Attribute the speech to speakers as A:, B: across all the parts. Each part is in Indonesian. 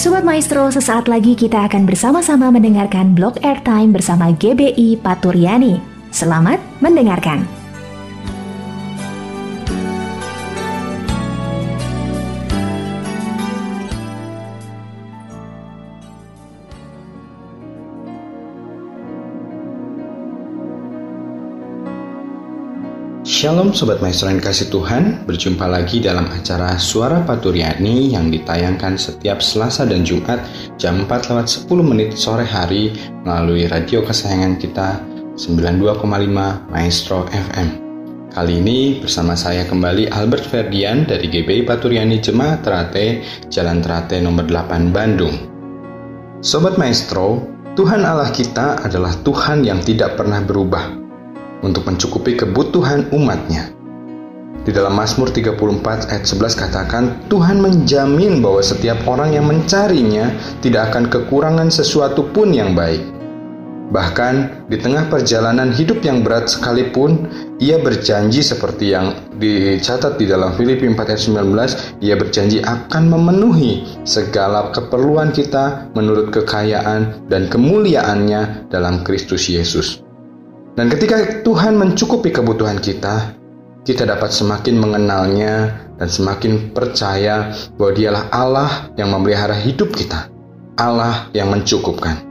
A: Sobat Maestro, sesaat lagi kita akan bersama-sama mendengarkan blog airtime bersama GBI Paturyani. Selamat mendengarkan.
B: Shalom Sobat Maestro yang kasih Tuhan, berjumpa lagi dalam acara Suara Paturyani yang ditayangkan setiap Selasa dan Jumat jam 4 lewat 10 menit sore hari melalui radio kesayangan kita 92,5 Maestro FM. Kali ini bersama saya kembali Albert Ferdian dari GBI Paturyani Jemaat Terate, Jalan Terate nomor 8 Bandung. Sobat Maestro, Tuhan Allah kita adalah Tuhan yang tidak pernah berubah untuk mencukupi kebutuhan umatnya. Di dalam Mazmur 34 ayat 11 katakan, Tuhan menjamin bahwa setiap orang yang mencarinya tidak akan kekurangan sesuatu pun yang baik. Bahkan di tengah perjalanan hidup yang berat sekalipun, ia berjanji seperti yang dicatat di dalam Filipi 4 ayat 19, ia berjanji akan memenuhi segala keperluan kita menurut kekayaan dan kemuliaannya dalam Kristus Yesus. Dan ketika Tuhan mencukupi kebutuhan kita, kita dapat semakin mengenalnya dan semakin percaya bahwa dialah Allah yang memelihara hidup kita, Allah yang mencukupkan.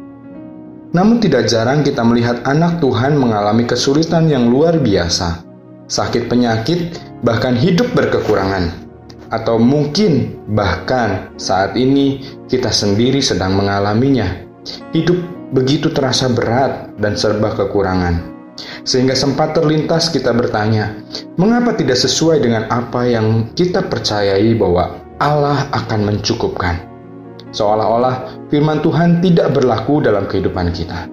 B: Namun tidak jarang kita melihat anak Tuhan mengalami kesulitan yang luar biasa, sakit penyakit, bahkan hidup berkekurangan. Atau mungkin bahkan saat ini kita sendiri sedang mengalaminya. Hidup begitu terasa berat dan serba kekurangan. Sehingga sempat terlintas kita bertanya, mengapa tidak sesuai dengan apa yang kita percayai bahwa Allah akan mencukupkan? Seolah-olah firman Tuhan tidak berlaku dalam kehidupan kita.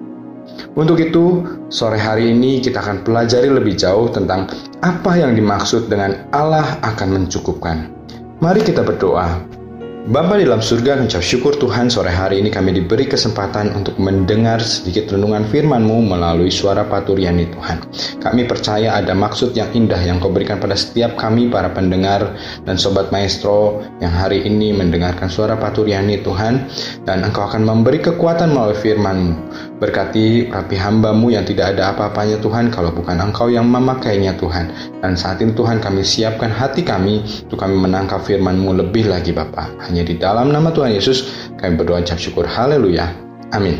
B: Untuk itu, sore hari ini kita akan pelajari lebih jauh tentang apa yang dimaksud dengan Allah akan mencukupkan. Mari kita berdoa. Bapa di dalam surga, mengucap syukur Tuhan sore hari ini kami diberi kesempatan untuk mendengar sedikit renungan firman-Mu melalui suara paturiani Tuhan. Kami percaya ada maksud yang indah yang Kau berikan pada setiap kami para pendengar dan Sobat Maestro yang hari ini mendengarkan suara paturiani Tuhan dan Engkau akan memberi kekuatan melalui firman-Mu. Berkati rapi hambamu yang tidak ada apa-apanya Tuhan kalau bukan Engkau yang memakainya Tuhan. Dan saat ini Tuhan kami siapkan hati kami untuk kami menangkap firman-Mu lebih lagi Bapak. Hanya di dalam nama Tuhan Yesus kami berdoa ucap syukur. Haleluya. Amin.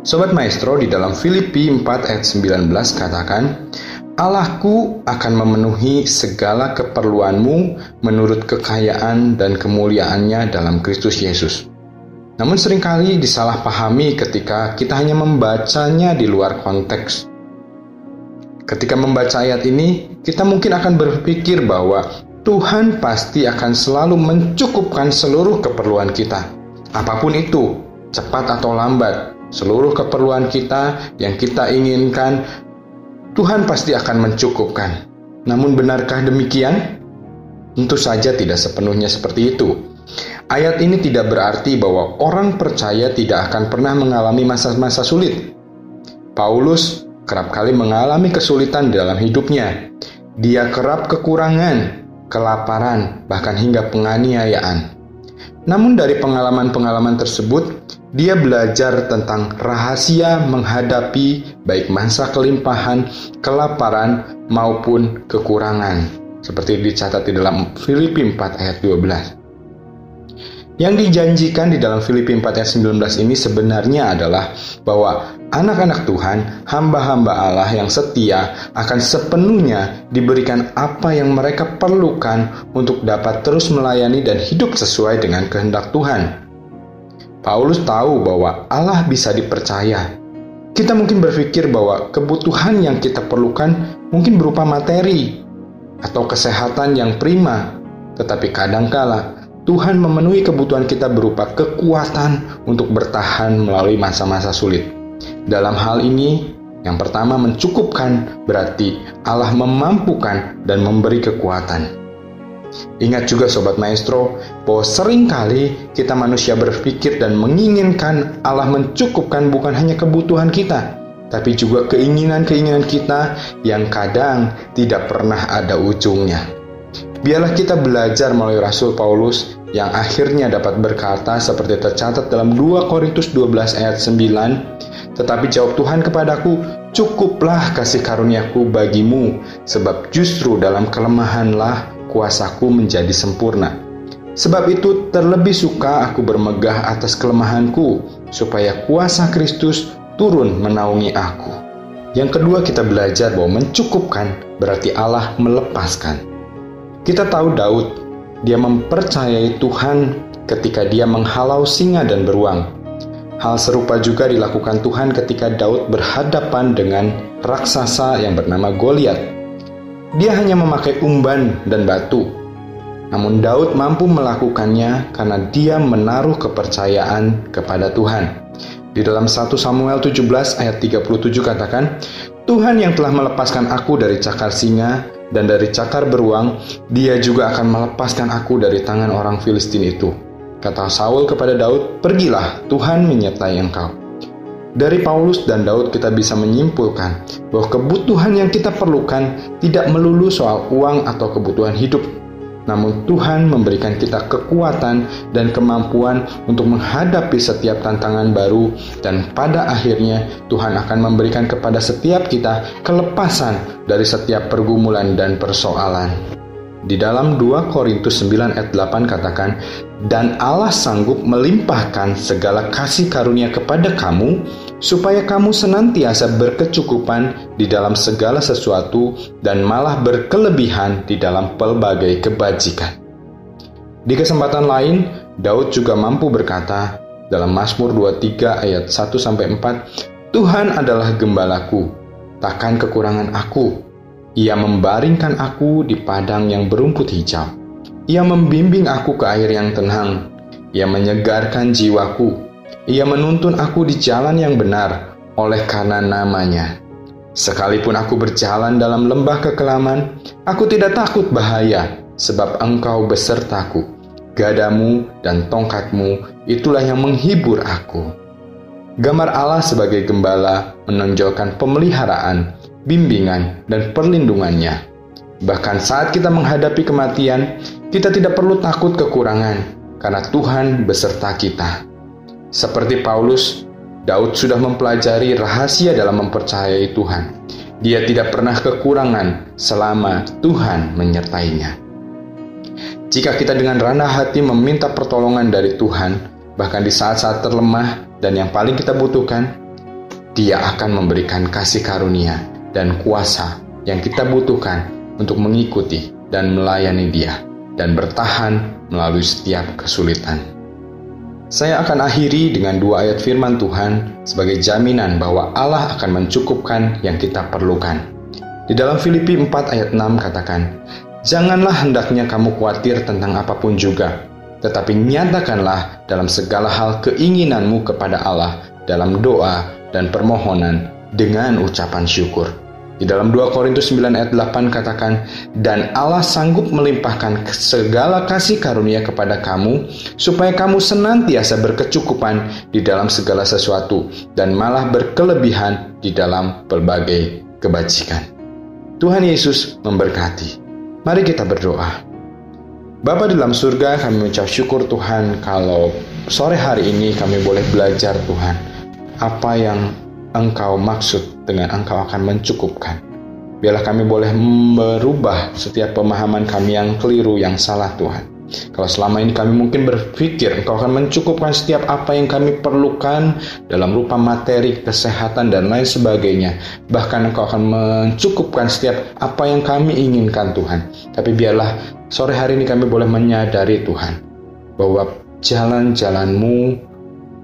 B: Sobat Maestro di dalam Filipi 4 ayat 19 katakan, Allahku akan memenuhi segala keperluanmu menurut kekayaan dan kemuliaannya dalam Kristus Yesus. Namun sering kali disalahpahami ketika kita hanya membacanya di luar konteks. Ketika membaca ayat ini, kita mungkin akan berpikir bahwa Tuhan pasti akan selalu mencukupkan seluruh keperluan kita. Apa pun itu, cepat atau lambat, seluruh keperluan kita yang kita inginkan, Tuhan pasti akan mencukupkan. Namun benarkah demikian? Tentu saja tidak sepenuhnya seperti itu. Ayat ini tidak berarti bahwa orang percaya tidak akan pernah mengalami masa-masa sulit. Paulus kerap kali mengalami kesulitan dalam hidupnya. Dia kerap kekurangan, kelaparan, bahkan hingga penganiayaan. Namun dari pengalaman-pengalaman tersebut, dia belajar tentang rahasia menghadapi baik masa kelimpahan, kelaparan, maupun kekurangan. Seperti dicatat di dalam Filipi 4 ayat 12. Yang dijanjikan di dalam Filipi 4 ayat 19 ini sebenarnya adalah bahwa anak-anak Tuhan, hamba-hamba Allah yang setia akan sepenuhnya diberikan apa yang mereka perlukan untuk dapat terus melayani dan hidup sesuai dengan kehendak Tuhan. Paulus tahu bahwa Allah bisa dipercaya. Kita mungkin berpikir bahwa kebutuhan yang kita perlukan mungkin berupa materi atau kesehatan yang prima, tetapi kadangkala Tuhan memenuhi kebutuhan kita berupa kekuatan untuk bertahan melalui masa-masa sulit. Dalam hal ini, yang pertama mencukupkan berarti Allah memampukan dan memberi kekuatan. Ingat juga Sobat Maestro, bahwa sering kali kita manusia berpikir dan menginginkan Allah mencukupkan bukan hanya kebutuhan kita, tapi juga keinginan-keinginan kita yang kadang tidak pernah ada ujungnya. Biarlah kita belajar melalui Rasul Paulus yang akhirnya dapat berkata seperti tercatat dalam 2 Korintus 12 ayat 9, tetapi jawab Tuhan kepadaku, cukuplah kasih karuniaku bagimu, sebab justru dalam kelemahanlah kuasaku menjadi sempurna. Sebab itu terlebih suka aku bermegah atas kelemahanku, supaya kuasa Kristus turun menaungi aku. Yang kedua kita belajar bahwa mencukupkan berarti Allah melepaskan. Kita tahu Daud, dia mempercayai Tuhan ketika dia menghalau singa dan beruang. Hal serupa juga dilakukan Tuhan ketika Daud berhadapan dengan raksasa yang bernama Goliat. Dia hanya memakai umban dan batu, namun Daud mampu melakukannya karena dia menaruh kepercayaan kepada Tuhan. Di dalam 1 Samuel 17 ayat 37 katakan, Tuhan yang telah melepaskan aku dari cakar singa dan dari cakar beruang, dia juga akan melepaskan aku dari tangan orang Filistin itu. Kata Saul kepada Daud, pergilah, Tuhan menyertai engkau. Dari Paulus dan Daud kita bisa menyimpulkan bahwa kebutuhan yang kita perlukan tidak melulu soal uang atau kebutuhan hidup, namun Tuhan memberikan kita kekuatan dan kemampuan untuk menghadapi setiap tantangan baru dan pada akhirnya Tuhan akan memberikan kepada setiap kita kelepasan dari setiap pergumulan dan persoalan. Di dalam 2 Korintus 9 ayat 8 katakan, Dan Allah sanggup melimpahkan segala kasih karunia kepada kamu, supaya kamu senantiasa berkecukupan di dalam segala sesuatu dan malah berkelebihan di dalam pelbagai kebajikan. Di kesempatan lain, Daud juga mampu berkata dalam Mazmur 23 ayat 1 sampai 4, Tuhan adalah gembalaku, takkan kekurangan aku. Ia membaringkan aku di padang yang berumput hijau. Ia membimbing aku ke air yang tenang. Ia menyegarkan jiwaku. Ia menuntun aku di jalan yang benar oleh karena namanya. Sekalipun aku berjalan dalam lembah kekelaman, aku tidak takut bahaya, sebab engkau besertaku. Gadamu dan tongkatmu itulah yang menghibur aku. Gambar Allah sebagai gembala menonjolkan pemeliharaan, bimbingan, dan perlindungannya. Bahkan saat kita menghadapi kematian, kita tidak perlu takut kekurangan, karena Tuhan beserta kita. Seperti Paulus, Daud sudah mempelajari rahasia dalam mempercayai Tuhan. Dia tidak pernah kekurangan selama Tuhan menyertainya. Jika kita dengan rendah hati meminta pertolongan dari Tuhan, bahkan di saat-saat terlemah dan yang paling kita butuhkan, Dia akan memberikan kasih karunia dan kuasa yang kita butuhkan untuk mengikuti dan melayani Dia dan bertahan melalui setiap kesulitan. Saya akan akhiri dengan dua ayat firman Tuhan sebagai jaminan bahwa Allah akan mencukupkan yang kita perlukan. Di dalam Filipi 4 ayat 6 katakan, Janganlah hendaknya kamu khawatir tentang apa pun juga, tetapi nyatakanlah dalam segala hal keinginanmu kepada Allah dalam doa dan permohonan dengan ucapan syukur. Di dalam 2 Korintus 9 ayat 8 katakan, Dan Allah sanggup melimpahkan segala kasih karunia kepada kamu, supaya kamu senantiasa berkecukupan di dalam segala sesuatu, dan malah berkelebihan di dalam berbagai kebajikan. Tuhan Yesus memberkati. Mari kita berdoa. Bapa di dalam surga, kami mengucap syukur Tuhan kalau sore hari ini kami boleh belajar Tuhan apa yang Engkau maksud dengan Engkau akan mencukupkan. Biarlah kami boleh merubah setiap pemahaman kami yang keliru, yang salah Tuhan. Kalau selama ini kami mungkin berpikir Engkau akan mencukupkan setiap apa yang kami perlukan dalam rupa materi, kesehatan, dan lain sebagainya. Bahkan Engkau akan mencukupkan setiap apa yang kami inginkan Tuhan. Tapi biarlah sore hari ini kami boleh menyadari Tuhan bahwa jalan-jalanmu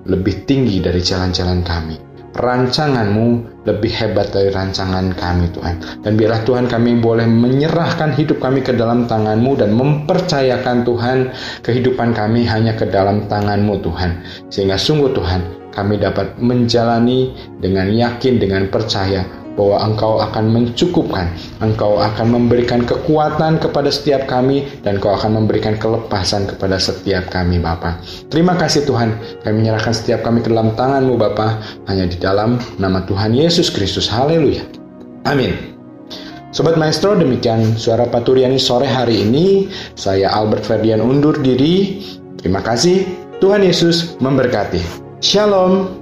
B: lebih tinggi dari jalan-jalan kami rancanganmu lebih hebat dari rancangan kami Tuhan. Dan biarlah Tuhan kami boleh menyerahkan hidup kami ke dalam tanganmu dan mempercayakan Tuhan kehidupan kami hanya ke dalam tanganmu Tuhan. Sehingga sungguh Tuhan kami dapat menjalani dengan yakin, dengan percaya bahwa Engkau akan mencukupkan, Engkau akan memberikan kekuatan kepada setiap kami, dan Engkau akan memberikan kelepasan kepada setiap kami, Bapa. Terima kasih Tuhan, kami menyerahkan setiap kami ke dalam tangan-Mu, Bapa, hanya di dalam nama Tuhan Yesus Kristus. Haleluya. Amin. Sobat Maestro, demikian suara Paturiani sore hari ini. Saya Albert Ferdian undur diri. Terima kasih, Tuhan Yesus memberkati. Shalom.